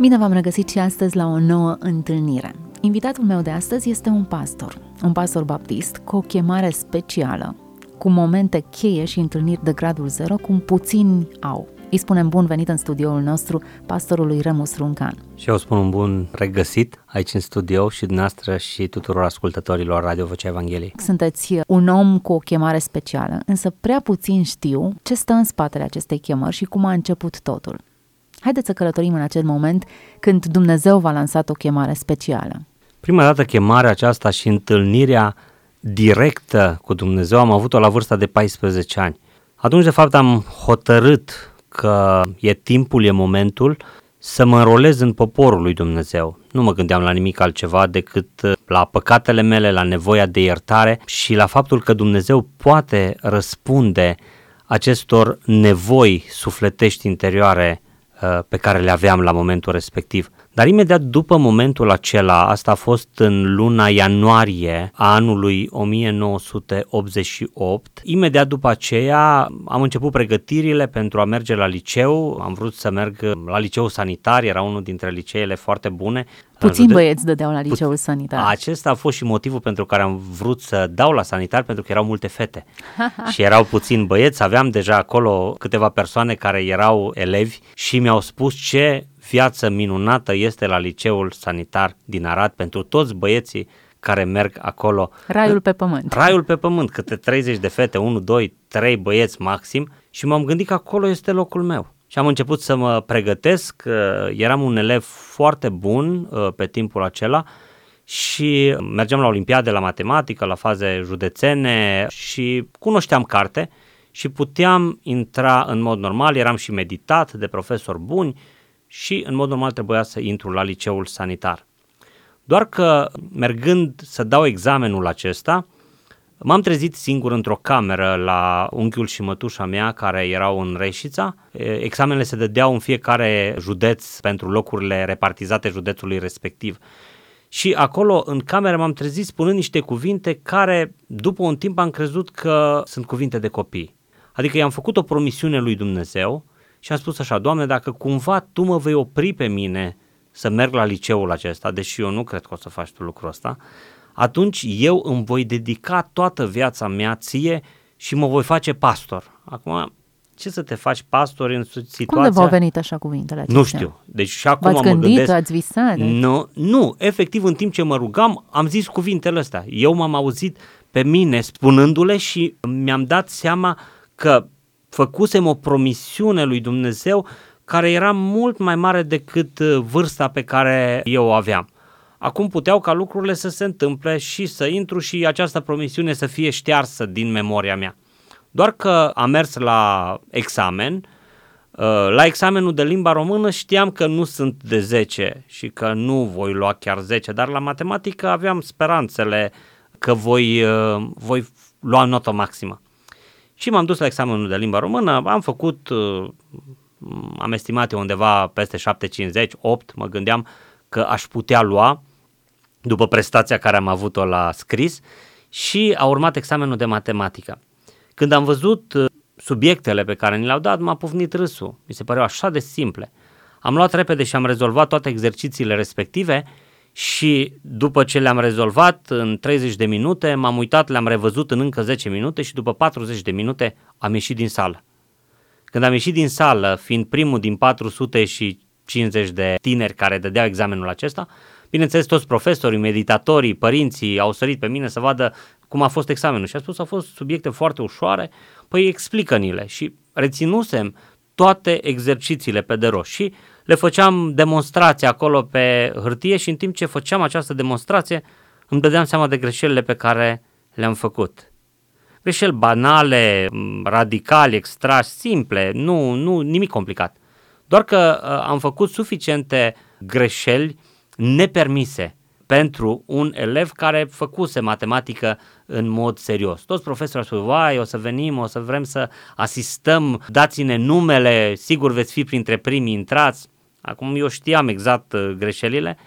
Bine v-am regăsit și astăzi la o nouă întâlnire. Invitatul meu de astăzi este un pastor, un pastor baptist cu o chemare specială, cu momente cheie și întâlniri de gradul zero, cum puțini au. Îi spunem bun venit în studioul nostru pastorului Remus Runcan. Și eu spun un bun regăsit aici în studio și dumneavoastră și tuturor ascultătorilor Radio Vocea Evangheliei. Sunteți un om cu o chemare specială, însă prea puțin știu ce stă în spatele acestei chemări și cum a început totul. Haideți să călătorim în acel moment când Dumnezeu v-a lansat o chemare specială. Prima dată chemarea aceasta și întâlnirea directă cu Dumnezeu am avut-o la vârsta de 14 ani. Atunci, de fapt, am hotărât că e timpul, e momentul să mă înrolez în poporul lui Dumnezeu. Nu mă gândeam la nimic altceva decât la păcatele mele, la nevoia de iertare și la faptul că Dumnezeu poate răspunde acestor nevoi sufletești interioare uh, pe care le aveam la momentul respectiv. Dar imediat după momentul acela, asta a fost în luna ianuarie a anului 1988, imediat după aceea am început pregătirile pentru a merge la liceu, am vrut să merg la liceu sanitar, era unul dintre liceele foarte bune. Puțin băieți dădeau la liceul sanitar. Acesta a fost și motivul pentru care am vrut să dau la sanitar, pentru că erau multe fete și erau puțin băieți, aveam deja acolo câteva persoane care erau elevi și mi-au spus ce viață minunată este la liceul sanitar din Arad pentru toți băieții care merg acolo. Raiul pe pământ. Raiul pe pământ, câte 30 de fete, 1, 2, 3 băieți maxim și m-am gândit că acolo este locul meu. Și am început să mă pregătesc, eram un elev foarte bun uh, pe timpul acela și mergeam la olimpiade, la matematică, la faze județene și cunoșteam carte și puteam intra în mod normal, eram și meditat de profesori buni și în mod normal trebuia să intru la liceul sanitar. Doar că mergând să dau examenul acesta, m-am trezit singur într-o cameră la unchiul și mătușa mea care erau în Reșița. Examenele se dădeau în fiecare județ pentru locurile repartizate județului respectiv. Și acolo, în cameră, m-am trezit spunând niște cuvinte care, după un timp, am crezut că sunt cuvinte de copii. Adică i-am făcut o promisiune lui Dumnezeu și am spus așa, Doamne, dacă cumva Tu mă vei opri pe mine să merg la liceul acesta, deși eu nu cred că o să faci tu lucrul ăsta, atunci eu îmi voi dedica toată viața mea ție și mă voi face pastor. Acum, ce să te faci pastor în situația... Cum de v-au venit așa cuvintele acestea? Nu știu. Deci și acum V-ați mă gândit, gândesc... ați visat? Nu, nu, efectiv în timp ce mă rugam am zis cuvintele astea. Eu m-am auzit pe mine spunându-le și mi-am dat seama că făcusem o promisiune lui Dumnezeu care era mult mai mare decât uh, vârsta pe care eu o aveam. Acum puteau ca lucrurile să se întâmple și să intru și această promisiune să fie ștearsă din memoria mea. Doar că am mers la examen, uh, la examenul de limba română știam că nu sunt de 10 și că nu voi lua chiar 10, dar la matematică aveam speranțele că voi, uh, voi lua notă maximă. Și m-am dus la examenul de limba română, am făcut, uh, am estimat undeva peste 7,50, 8, mă gândeam că aș putea lua după prestația care am avut-o la scris și a urmat examenul de matematică. Când am văzut uh, subiectele pe care ni le-au dat, m-a pufnit râsul. Mi se păreau așa de simple. Am luat repede și am rezolvat toate exercițiile respective și după ce le-am rezolvat în 30 de minute, m-am uitat, le-am revăzut în încă 10 minute și după 40 de minute am ieșit din sală. Când am ieșit din sală, fiind primul din 450 de tineri care dădeau examenul acesta, bineînțeles toți profesorii, meditatorii, părinții au sărit pe mine să vadă cum a fost examenul. Și a spus că au fost subiecte foarte ușoare, păi explică-ni-le și reținusem toate exercițiile pe de rost. Și le făceam demonstrație acolo pe hârtie și în timp ce făceam această demonstrație îmi dădeam seama de greșelile pe care le-am făcut. Greșeli banale, radicali, extrași, simple, nu, nu nimic complicat. Doar că uh, am făcut suficiente greșeli nepermise pentru un elev care făcuse matematică în mod serios. Toți profesorii au spus, vai, o să venim, o să vrem să asistăm, dați-ne numele, sigur veți fi printre primii intrați. Acum eu știam exact uh, greșelile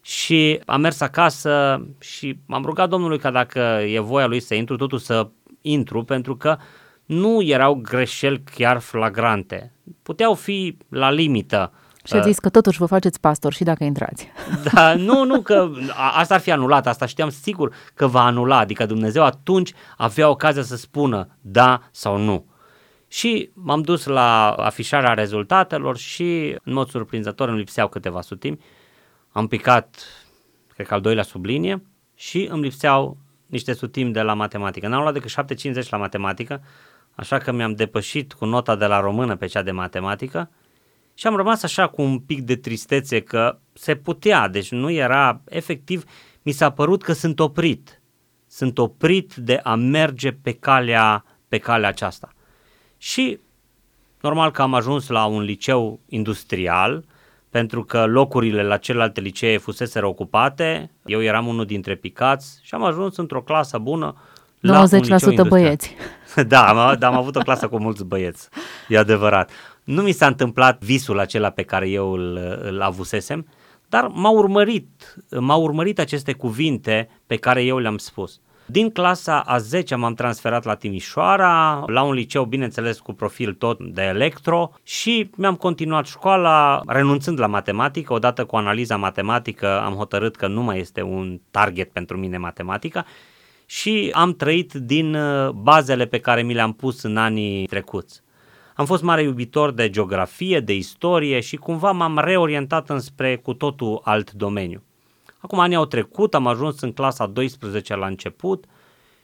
și am mers acasă și m-am rugat Domnului ca dacă e voia lui să intru, totul să intru, pentru că nu erau greșeli chiar flagrante. Puteau fi la limită Și a zis că totuși vă faceți pastor și dacă intrați. Da, nu, nu, că asta ar fi anulat, asta știam sigur că va anula, adică Dumnezeu atunci avea ocazia să spună da sau nu. Și m-am dus la afișarea rezultatelor și în mod surprinzător îmi lipseau câteva sutimi. Am picat, cred că al doilea sublinie și îmi lipseau niște sutimi de la matematică. N-am luat decât 7,50 la matematică, așa că mi-am depășit cu nota de la română pe cea de matematică și am rămas așa cu un pic de tristețe că se putea, deci nu era efectiv, mi s-a părut că sunt oprit. Sunt oprit de a merge pe calea, pe calea aceasta. Și normal că am ajuns la un liceu industrial, pentru că locurile la celelalte licee fusese ocupate, eu eram unul dintre picați și am ajuns într-o clasă bună 90% băieți. da, am, da, am avut o clasă cu mulți băieți, e adevărat. Nu mi s-a întâmplat visul acela pe care eu îl, îl avusesem, dar m-au urmărit, m-au urmărit aceste cuvinte pe care eu le-am spus. Din clasa a 10 m-am transferat la Timișoara, la un liceu, bineînțeles, cu profil tot de electro și mi-am continuat școala renunțând la matematică. Odată cu analiza matematică am hotărât că nu mai este un target pentru mine matematica și am trăit din uh, bazele pe care mi le-am pus în anii trecuți. Am fost mare iubitor de geografie, de istorie și cumva m-am reorientat înspre cu totul alt domeniu. Acum anii au trecut, am ajuns în clasa 12 la început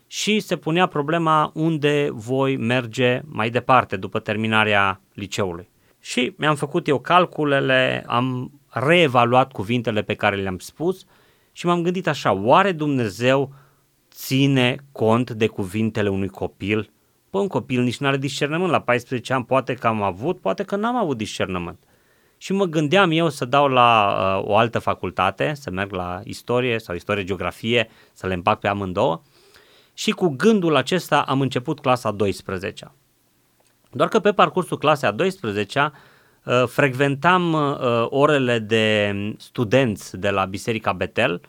și se punea problema unde voi merge mai departe după terminarea liceului. Și mi-am făcut eu calculele, am reevaluat cuvintele pe care le-am spus și m-am gândit așa, oare Dumnezeu ține cont de cuvintele unui copil? Păi un copil nici nu are discernământ, la 14 ani poate că am avut, poate că n-am avut discernământ și mă gândeam eu să dau la uh, o altă facultate, să merg la istorie sau istorie-geografie, să le împac pe amândouă. Și cu gândul acesta am început clasa 12 Doar că pe parcursul clasei a 12 uh, frecventam uh, orele de studenți de la Biserica Betel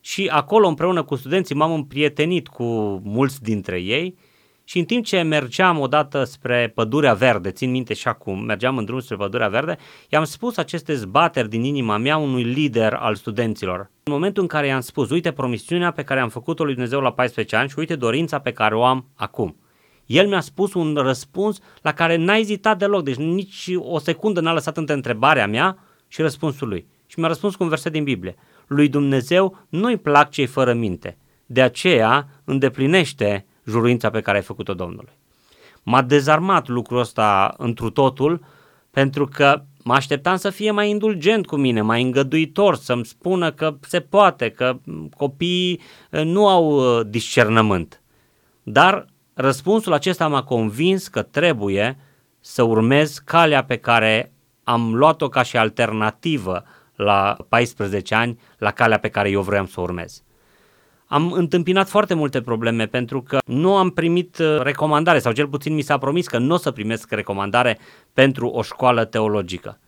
și acolo împreună cu studenții m-am împrietenit cu mulți dintre ei și în timp ce mergeam odată spre Pădurea Verde, țin minte și acum, mergeam în drum spre Pădurea Verde, i-am spus aceste zbateri din inima mea unui lider al studenților. În momentul în care i-am spus, uite promisiunea pe care am făcut-o lui Dumnezeu la 14 ani și uite dorința pe care o am acum. El mi-a spus un răspuns la care n-a ezitat deloc, deci nici o secundă n-a lăsat între întrebarea mea și răspunsul lui. Și mi-a răspuns cu un verset din Biblie. Lui Dumnezeu nu-i plac cei fără minte, de aceea îndeplinește juruința pe care ai făcut-o Domnului. M-a dezarmat lucrul ăsta întru totul pentru că mă așteptam să fie mai indulgent cu mine, mai îngăduitor, să-mi spună că se poate, că copiii eh, nu au eh, discernământ. Dar răspunsul acesta m-a convins că trebuie să urmez calea pe care am luat-o ca și alternativă la 14 ani, la calea pe care eu vreau să o urmez am întâmpinat foarte multe probleme pentru că nu am primit uh, recomandare sau cel puțin mi s-a promis că nu o să primesc recomandare pentru o școală teologică.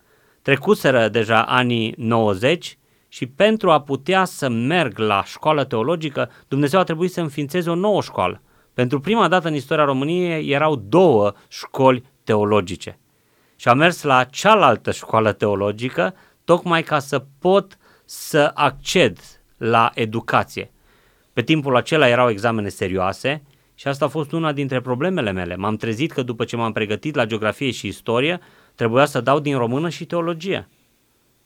Trecuseră deja anii 90 și pentru a putea să merg la școală teologică, Dumnezeu a trebuit să înființeze o nouă școală. Pentru prima dată în istoria României erau două școli teologice. Și am mers la cealaltă școală teologică tocmai ca să pot să acced la educație. Pe timpul acela erau examene serioase și asta a fost una dintre problemele mele. M-am trezit că după ce m-am pregătit la geografie și istorie, trebuia să dau din română și teologie.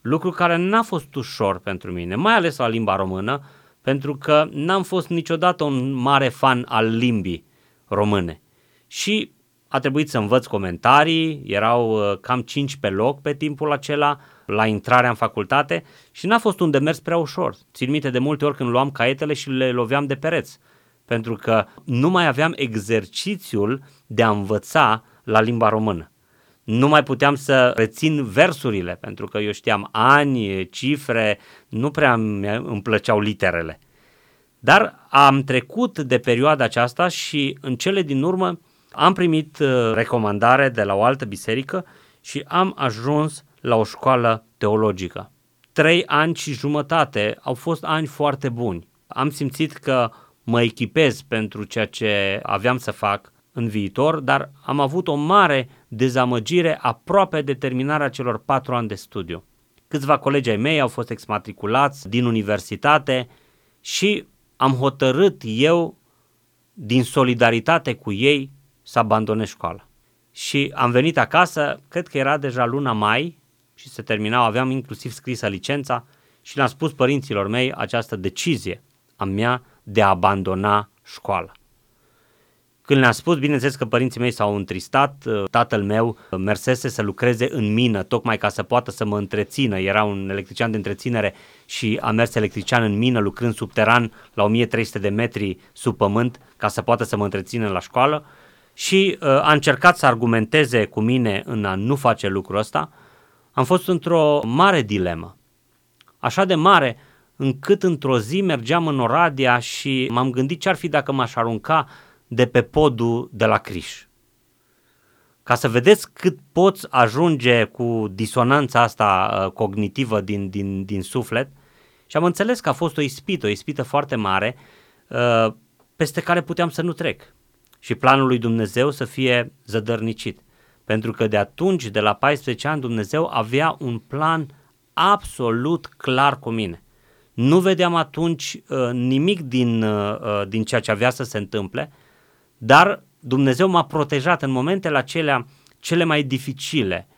Lucru care n-a fost ușor pentru mine, mai ales la limba română, pentru că n-am fost niciodată un mare fan al limbii române. Și a trebuit să învăț comentarii, erau uh, cam 5 pe loc pe timpul acela, la intrarea în facultate și n-a fost un demers prea ușor. Țin minte de multe ori când luam caietele și le loveam de pereți, pentru că nu mai aveam exercițiul de a învăța la limba română. Nu mai puteam să rețin versurile, pentru că eu știam ani, cifre, nu prea îmi plăceau literele. Dar am trecut de perioada aceasta și în cele din urmă am primit uh, recomandare de la o altă biserică și am ajuns la o școală teologică. Trei ani și jumătate au fost ani foarte buni. Am simțit că mă echipez pentru ceea ce aveam să fac în viitor, dar am avut o mare dezamăgire aproape de terminarea celor patru ani de studiu. Câțiva colegi ai mei au fost exmatriculați din universitate și am hotărât eu, din solidaritate cu ei, să abandonez școala. Și am venit acasă, cred că era deja luna mai și se terminau, aveam inclusiv scrisă licența și le-am spus părinților mei această decizie a mea de a abandona școala. Când le-am spus, bineînțeles că părinții mei s-au întristat, uh, tatăl meu mersese să lucreze în mină, tocmai ca să poată să mă întrețină, era un electrician de întreținere și a mers electrician în mină lucrând subteran la 1300 de metri sub pământ ca să poată să mă întrețină la școală și uh, a încercat să argumenteze cu mine în a nu face lucrul ăsta, am fost într-o mare dilemă. Așa de mare încât într-o zi mergeam în Oradea și m-am gândit ce ar fi dacă m-aș arunca de pe podul de la Criș. Ca să vedeți cât poți ajunge cu disonanța asta uh, cognitivă din, din, din suflet și am înțeles că a fost o ispită, o ispită foarte mare uh, peste care puteam să nu trec și planul lui Dumnezeu să fie zădărnicit. Pentru că de atunci, de la 14 ani, Dumnezeu avea un plan absolut clar cu mine. Nu vedeam atunci uh, nimic din, uh, uh din ceea ce avea să se întâmple, dar Dumnezeu m-a protejat în momentele acelea cele mai dificile,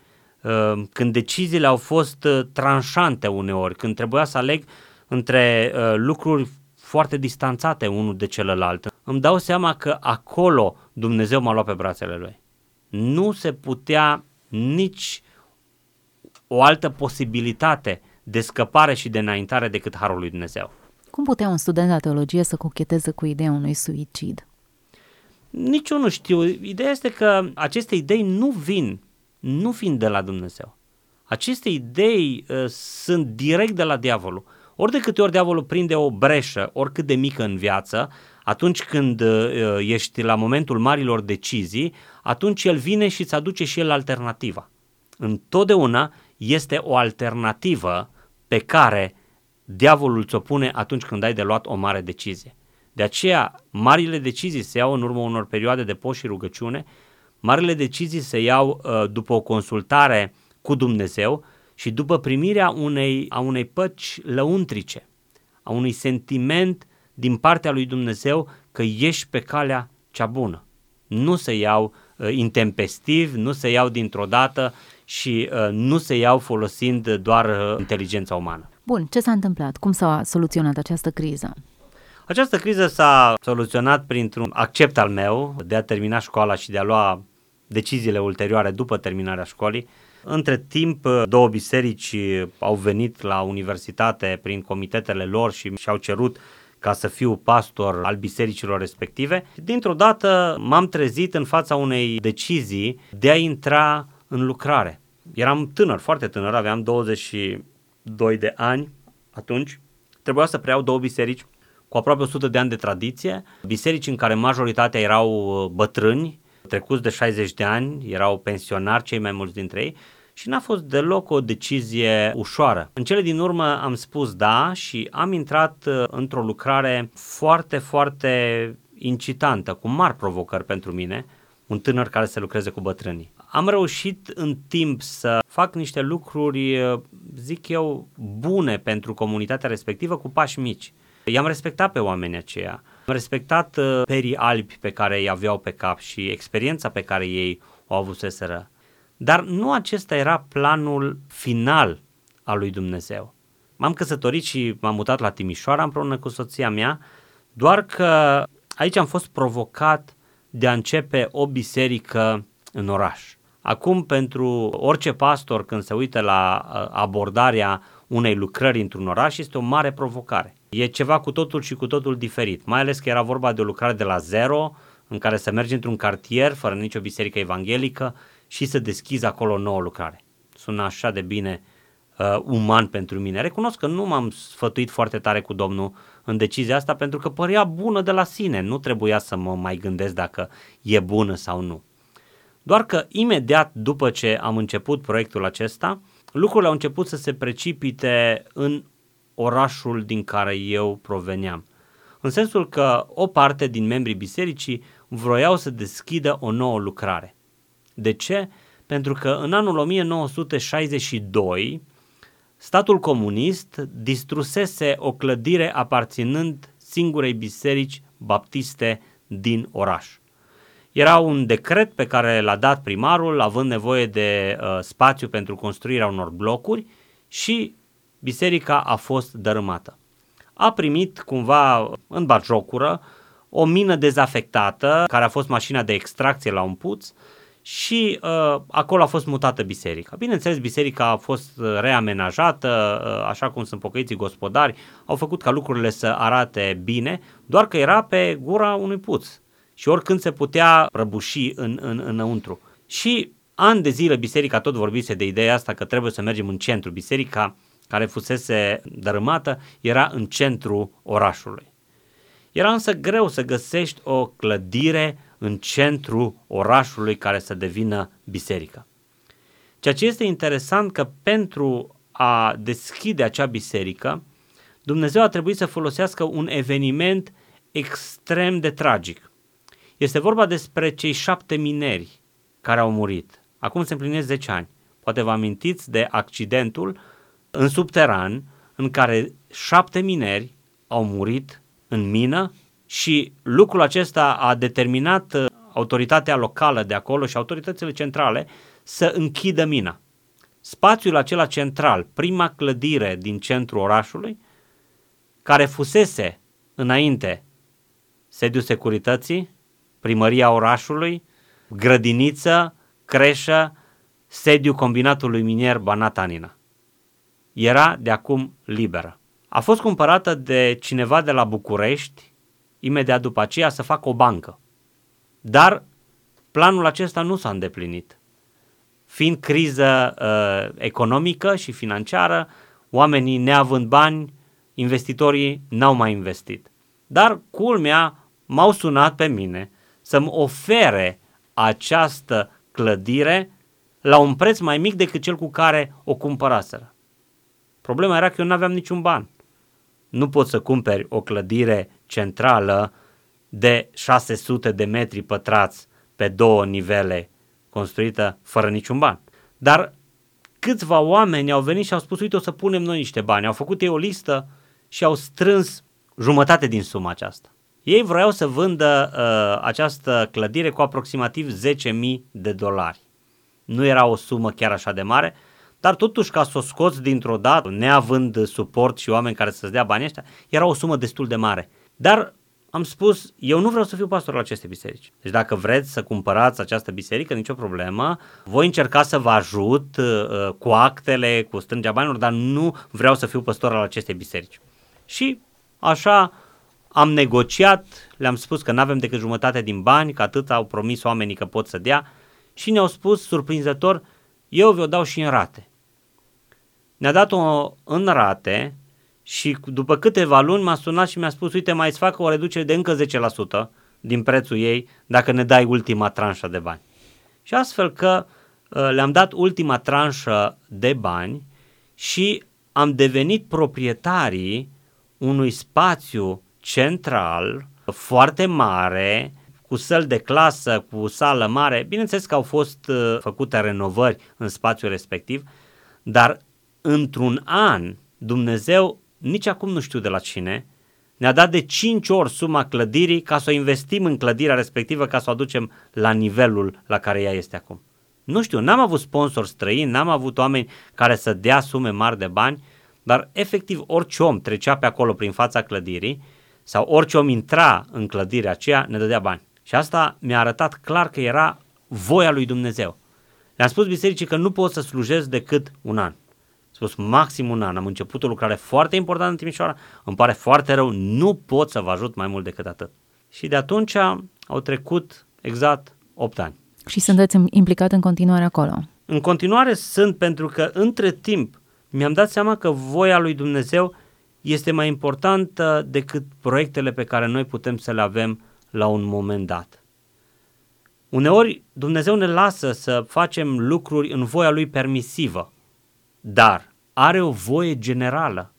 uh, când deciziile au fost uh, tranșante uneori, când trebuia să aleg între uh, lucruri foarte distanțate unul de celălalt. Îmi dau seama că acolo Dumnezeu m-a luat pe brațele lui. Nu se putea nici o altă posibilitate de scăpare și de înaintare decât harul lui Dumnezeu. Cum putea un student de teologie să cocheteze cu ideea unui suicid? Nici eu nu știu. Ideea este că aceste idei nu vin, nu vin de la Dumnezeu. Aceste idei uh, sunt direct de la diavolul. Ori de câte ori diavolul prinde o breșă, oricât de mică în viață, atunci când uh, ești la momentul marilor decizii, atunci el vine și îți aduce și el alternativa. Întotdeauna este o alternativă pe care diavolul ți-o pune atunci când ai de luat o mare decizie. De aceea, marile decizii se iau în urma unor perioade de post și rugăciune, marile decizii se iau uh, după o consultare cu Dumnezeu și după primirea unei, a unei păci lăuntrice, a unui sentiment din partea lui Dumnezeu că ești pe calea cea bună. Nu se iau uh, intempestiv, nu se iau dintr-o dată și uh, nu se iau folosind doar uh, inteligența umană. Bun, ce s-a întâmplat? Cum s-a soluționat această criză? Această criză s-a soluționat printr-un accept al meu de a termina școala și de a lua deciziile ulterioare după terminarea școlii. Între timp, două biserici au venit la universitate prin comitetele lor și și-au cerut ca să fiu pastor al bisericilor respective. Dintr-o dată m-am trezit în fața unei decizii de a intra în lucrare. Eram tânăr, foarte tânăr, aveam 22 de ani atunci. Trebuia să preiau două biserici cu aproape 100 de ani de tradiție, biserici în care majoritatea erau uh, bătrâni, trecuți de 60 de ani, erau pensionari cei mai mulți dintre ei și n-a fost deloc o decizie ușoară. În cele din urmă am spus da și am intrat uh, într-o lucrare foarte, foarte incitantă, cu mari provocări pentru mine, un tânăr care să lucreze cu bătrânii. Am reușit în timp să fac niște lucruri, uh, zic eu, bune pentru comunitatea respectivă cu pași mici. I-am respectat pe oamenii aceia, am respectat uh, perii albi pe care îi aveau pe cap și experiența pe care ei o avuseseră. Dar nu acesta era planul final al lui Dumnezeu. M-am căsătorit și m-am mutat la Timișoara împreună cu soția mea, doar că aici am fost provocat de a începe o biserică în oraș. Acum, pentru orice pastor, când se uită la uh, abordarea unei lucrări într-un oraș, este o mare provocare. E ceva cu totul și cu totul diferit, mai ales că era vorba de o lucrare de la zero, în care să mergi într-un cartier fără nicio biserică evanghelică și să deschizi acolo o nouă lucrare. Sună așa de bine uh, uman pentru mine. Recunosc că nu m-am sfătuit foarte tare cu Domnul în decizia asta pentru că părea bună de la sine, nu trebuia să mă mai gândesc dacă e bună sau nu. Doar că imediat după ce am început proiectul acesta, lucrurile au început să se precipite în orașul din care eu proveneam. În sensul că o parte din membrii bisericii vroiau să deschidă o nouă lucrare. De ce? Pentru că în anul 1962 statul comunist distrusese o clădire aparținând singurei biserici baptiste din oraș. Era un decret pe care l-a dat primarul, având nevoie de uh, spațiu pentru construirea unor blocuri și biserica a fost dărâmată. A primit cumva în batjocură o mină dezafectată, care a fost mașina de extracție la un puț, și uh, acolo a fost mutată biserica. Bineînțeles, biserica a fost uh, reamenajată, uh, așa cum sunt pocăiții gospodari, au făcut ca lucrurile să arate bine, doar că era pe gura unui puț și oricând se putea prăbuși în, în, înăuntru. Și ani de zile biserica tot vorbise de ideea asta că trebuie să mergem în centru. Biserica care fusese dărâmată era în centru orașului. Era însă greu să găsești o clădire în centru orașului care să devină biserică. Ceea ce este interesant că pentru a deschide acea biserică, Dumnezeu a trebuit să folosească un eveniment extrem de tragic. Este vorba despre cei șapte mineri care au murit. Acum se împlinesc 10 ani. Poate vă amintiți de accidentul în subteran în care șapte mineri au murit în mină și lucrul acesta a determinat uh, autoritatea locală de acolo și autoritățile centrale să închidă mina. Spațiul acela central, prima clădire din centrul orașului, care fusese înainte sediul securității, primăria orașului, grădiniță, creșă, sediu combinatului minier Banatanina. Era de acum liberă. A fost cumpărată de cineva de la București, imediat după aceea să facă o bancă. Dar planul acesta nu s-a îndeplinit. Fiind criză uh, economică și financiară, oamenii neavând bani, investitorii n-au mai investit. Dar culmea m-au sunat pe mine să-mi ofere această clădire la un preț mai mic decât cel cu care o cumpăraseră. Problema era că eu nu aveam niciun ban. Nu poți să cumperi o clădire centrală de 600 de metri pătrați pe două nivele construită fără niciun ban. Dar câțiva oameni au venit și au spus, uite, o să punem noi niște bani. Au făcut ei o listă și au strâns jumătate din suma aceasta. Ei vreau să vândă uh, această clădire cu aproximativ 10.000 de dolari. Nu era o sumă chiar așa de mare, dar totuși ca să o scoți dintr-o dată, neavând suport și oameni care să-ți dea banii ăștia, era o sumă destul de mare. Dar am spus, eu nu vreau să fiu pastor la aceste biserici. Deci dacă vreți să cumpărați această biserică, nicio problemă. Voi încerca să vă ajut uh, cu actele, cu strângea banilor, dar nu vreau să fiu pastor al acestei biserici. Și așa am negociat, le-am spus că nu avem decât jumătate din bani, că atât au promis oamenii că pot să dea și ne-au spus surprinzător, eu vi-o dau și în rate. Ne-a dat-o în rate și după câteva luni m-a sunat și mi-a spus, uite, mai îți fac o reducere de încă 10% din prețul ei dacă ne dai ultima tranșă de bani. Și astfel că uh, le-am dat ultima tranșă de bani și am devenit proprietarii unui spațiu central foarte mare, cu săl de clasă, cu sală mare. Bineînțeles că au fost uh, făcute renovări în spațiul respectiv, dar într-un an Dumnezeu nici acum nu știu de la cine, ne-a dat de 5 ori suma clădirii ca să o investim în clădirea respectivă ca să o aducem la nivelul la care ea este acum. Nu știu, n-am avut sponsori străini, n-am avut oameni care să dea sume mari de bani, dar efectiv orice om trecea pe acolo prin fața clădirii sau orice om intra în clădirea aceea ne dădea bani. Și asta mi-a arătat clar că era voia lui Dumnezeu. Le-am spus bisericii că nu pot să slujesc decât un an spus maxim un an, am început o lucrare foarte importantă în Timișoara, îmi pare foarte rău, nu pot să vă ajut mai mult decât atât. Și de atunci au trecut exact 8 ani. Și sunteți implicat în continuare acolo? În continuare sunt pentru că între timp mi-am dat seama că voia lui Dumnezeu este mai importantă decât proiectele pe care noi putem să le avem la un moment dat. Uneori Dumnezeu ne lasă să facem lucruri în voia lui permisivă, dar are o voie generală,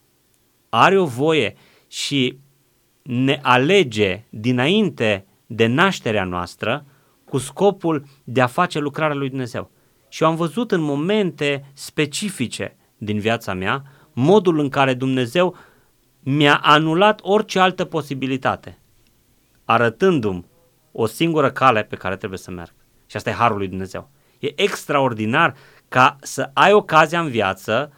are o voie și ne alege dinainte de nașterea noastră cu scopul de a face lucrarea lui Dumnezeu. Și eu am văzut în momente specifice din viața mea modul în care Dumnezeu mi-a anulat orice altă posibilitate, arătându-mi o singură cale pe care trebuie să merg. Și asta e harul lui Dumnezeu. E extraordinar ca să ai ocazia în viață,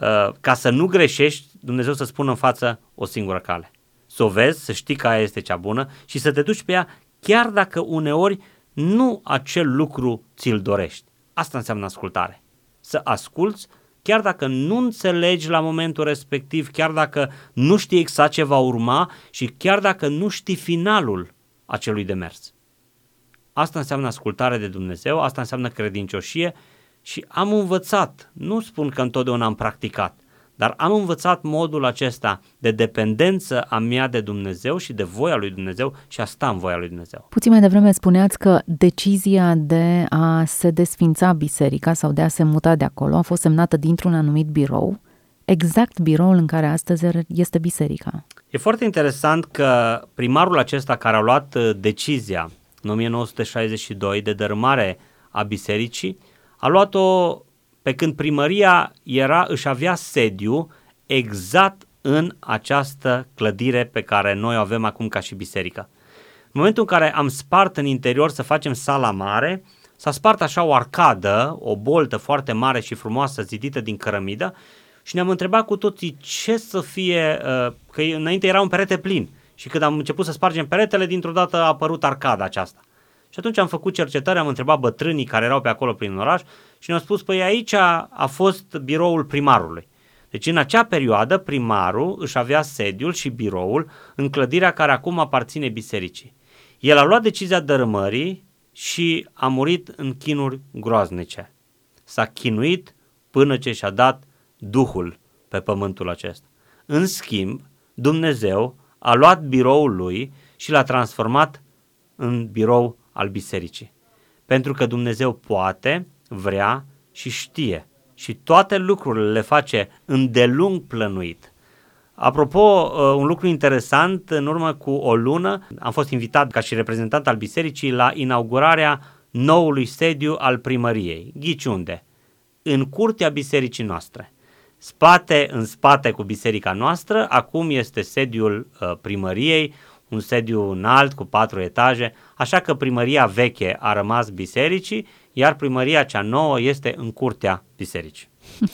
uh, ca să nu greșești, Dumnezeu să spună în față o singură cale. Să o vezi, să știi că aia este cea bună și să te duci pe ea, chiar dacă uneori nu acel lucru ți-l dorești. Asta înseamnă ascultare. Să asculți, chiar dacă nu înțelegi la momentul respectiv, chiar dacă nu știi exact ce va urma și chiar dacă nu știi finalul acelui demers. Asta înseamnă ascultare de Dumnezeu, asta înseamnă credincioșie și am învățat, nu spun că întotdeauna am practicat, dar am învățat modul acesta de dependență a mea de Dumnezeu și de voia lui Dumnezeu și a sta în voia lui Dumnezeu. Puțin mai devreme spuneați că decizia de a se desfința biserica sau de a se muta de acolo a fost semnată dintr-un anumit birou, exact biroul în care astăzi este biserica. E foarte interesant că primarul acesta care a luat uh, decizia în 1962 de dărâmare a bisericii, a luat-o pe când primăria era, își avea sediu exact în această clădire pe care noi o avem acum ca și biserică. În momentul în care am spart în interior să facem sala mare, s-a spart așa o arcadă, o boltă foarte mare și frumoasă zidită din cărămidă și ne-am întrebat cu toții ce să fie, uh, că înainte era un perete plin și când am început să spargem peretele, dintr-o dată a apărut arcada aceasta. Și atunci am făcut cercetări, am întrebat bătrânii care erau pe acolo prin oraș și ne-au spus, păi aici a fost biroul primarului. Deci în acea perioadă primarul își avea sediul și biroul în clădirea care acum aparține bisericii. El a luat decizia dărâmării și a murit în chinuri groaznice. S-a chinuit până ce și-a dat Duhul pe pământul acesta. În schimb, Dumnezeu a luat biroul lui și l-a transformat în birou al bisericii. Pentru că Dumnezeu poate, vrea și știe și toate lucrurile le face îndelung plănuit. Apropo, uh, un lucru interesant, în urmă cu o lună am fost invitat ca și reprezentant al bisericii la inaugurarea noului sediu al primăriei. Ghici unde? În curtea bisericii noastre. Spate în spate cu biserica noastră, acum este sediul uh, primăriei, un sediu înalt cu patru etaje, așa că primăria veche a rămas bisericii, iar primăria cea nouă este în curtea bisericii.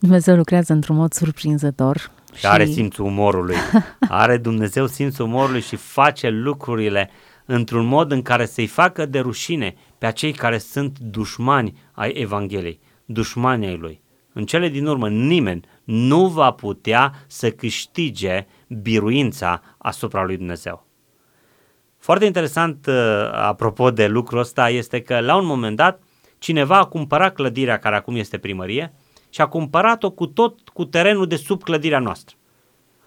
Dumnezeu lucrează într-un mod surprinzător. Și are simțul umorului. Are Dumnezeu simțul umorului și face lucrurile într-un mod în care să-i facă de rușine pe acei care sunt dușmani ai Evangheliei, dușmani ai lui. În cele din urmă, nimeni nu va putea să câștige biruința asupra lui Dumnezeu. Foarte interesant, uh, apropo de lucrul ăsta, este că la un moment dat cineva a cumpărat clădirea care acum este primărie și a cumpărat-o cu tot cu terenul de sub clădirea noastră.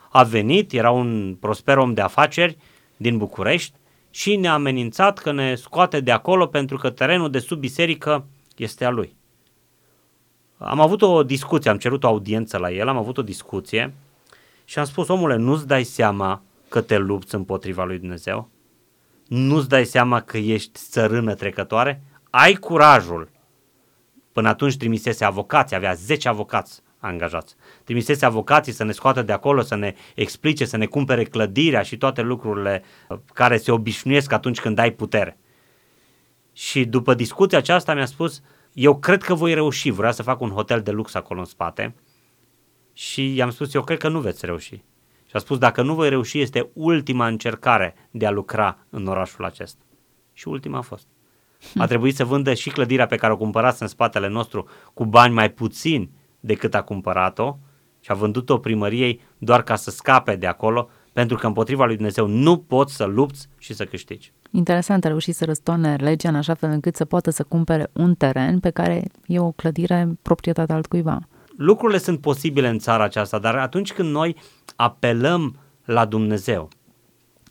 A venit, era un prosper om de afaceri din București și ne-a amenințat că ne scoate de acolo pentru că terenul de sub biserică este a lui. Am avut o discuție, am cerut o audiență la el, am avut o discuție și am spus, omule, nu-ți dai seama că te lupți împotriva lui Dumnezeu? Nu-ți dai seama că ești țărână trecătoare? Ai curajul. Până atunci trimisese avocați, avea 10 avocați angajați. Trimisese avocații să ne scoată de acolo, să ne explice, să ne cumpere clădirea și toate lucrurile care se obișnuiesc atunci când ai putere. Și după discuția aceasta mi-a spus, eu cred că voi reuși, vrea să fac un hotel de lux acolo în spate și i-am spus, eu cred că nu veți reuși. Și a spus, dacă nu voi reuși, este ultima încercare de a lucra în orașul acesta. Și ultima a fost. A trebuit să vândă și clădirea pe care o cumpărați în spatele nostru cu bani mai puțini decât a cumpărat-o și a vândut-o primăriei doar ca să scape de acolo, pentru că împotriva lui Dumnezeu nu poți să lupți și să câștigi. Interesant, a reușit să răstoarne legea în așa fel încât să poată să cumpere un teren pe care e o clădire proprietate altcuiva. Lucrurile sunt posibile în țara aceasta, dar atunci când noi apelăm la Dumnezeu,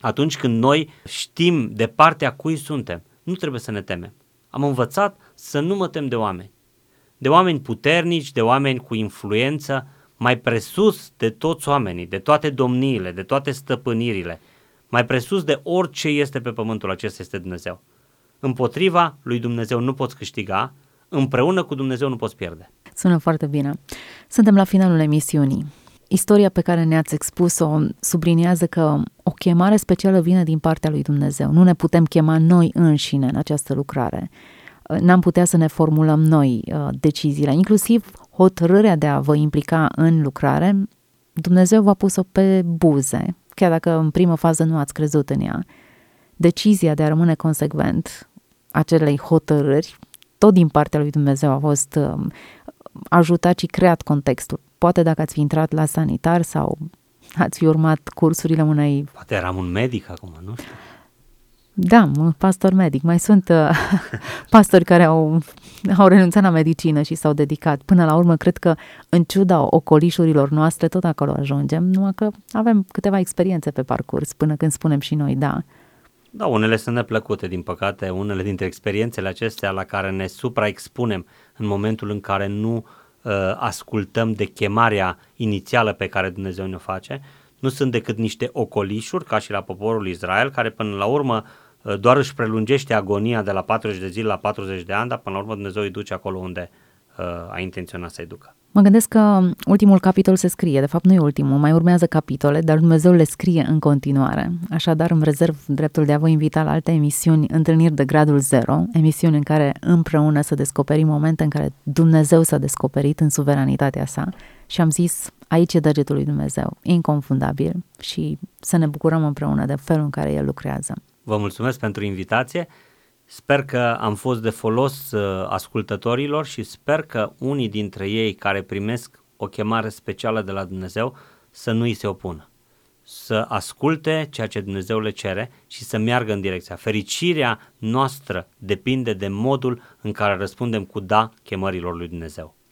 atunci când noi știm de partea cui suntem, nu trebuie să ne temem. Am învățat să nu mă tem de oameni. De oameni puternici, de oameni cu influență, mai presus de toți oamenii, de toate domniile, de toate stăpânirile, Mai presus de orice este pe pământul acesta este Dumnezeu. Împotriva lui Dumnezeu nu poți câștiga, împreună cu Dumnezeu nu poți pierde. Sună foarte bine. Suntem la finalul emisiunii. Istoria pe care ne-ați expus-o subliniază că o chemare specială vine din partea lui Dumnezeu. Nu ne putem chema noi înșine în această lucrare. N-am putea să ne formulăm noi uh, deciziile, inclusiv hotărârea de a vă implica în lucrare. Dumnezeu v-a pus-o pe buze, chiar dacă în primă fază nu ați crezut în ea. Decizia de a rămâne consecvent acelei hotărâri, tot din partea lui Dumnezeu a fost uh, ajutat și creat contextul. Poate dacă ați fi intrat la sanitar sau ați fi urmat cursurile unei... Poate eram un medic acum, nu știu. Da, un pastor medic. Mai sunt uh, pastori care au, au renunțat la medicină și s-au dedicat. Până la urmă, cred că în ciuda ocolișurilor noastre, tot acolo ajungem, numai că avem câteva experiențe pe parcurs până când spunem și noi da. Da, unele sunt neplăcute, din păcate, unele dintre experiențele acestea la care ne supraexpunem în momentul în care nu uh, ascultăm de chemarea inițială pe care Dumnezeu ne-o face, nu sunt decât niște ocolișuri, ca și la poporul Israel, care până la urmă uh, doar își prelungește agonia de la 40 de zile la 40 de ani, dar până la urmă Dumnezeu îi duce acolo unde uh, a intenționat să-i ducă. Mă gândesc că ultimul capitol se scrie, de fapt nu e ultimul, mai urmează capitole, dar Dumnezeu le scrie în continuare. Așadar îmi rezerv dreptul de a vă invita la alte emisiuni, întâlniri de gradul zero, emisiuni în care împreună să descoperim momente în care Dumnezeu s-a descoperit în suveranitatea sa și am zis, aici e degetul lui Dumnezeu, inconfundabil și să ne bucurăm împreună de felul în care El lucrează. Vă mulțumesc pentru invitație Sper că am fost de folos uh, ascultătorilor și sper că unii dintre ei care primesc o chemare specială de la Dumnezeu să nu îi se opună. Să asculte ceea ce Dumnezeu le cere și să meargă în direcția. Fericirea noastră depinde de modul în care răspundem cu da chemărilor lui Dumnezeu.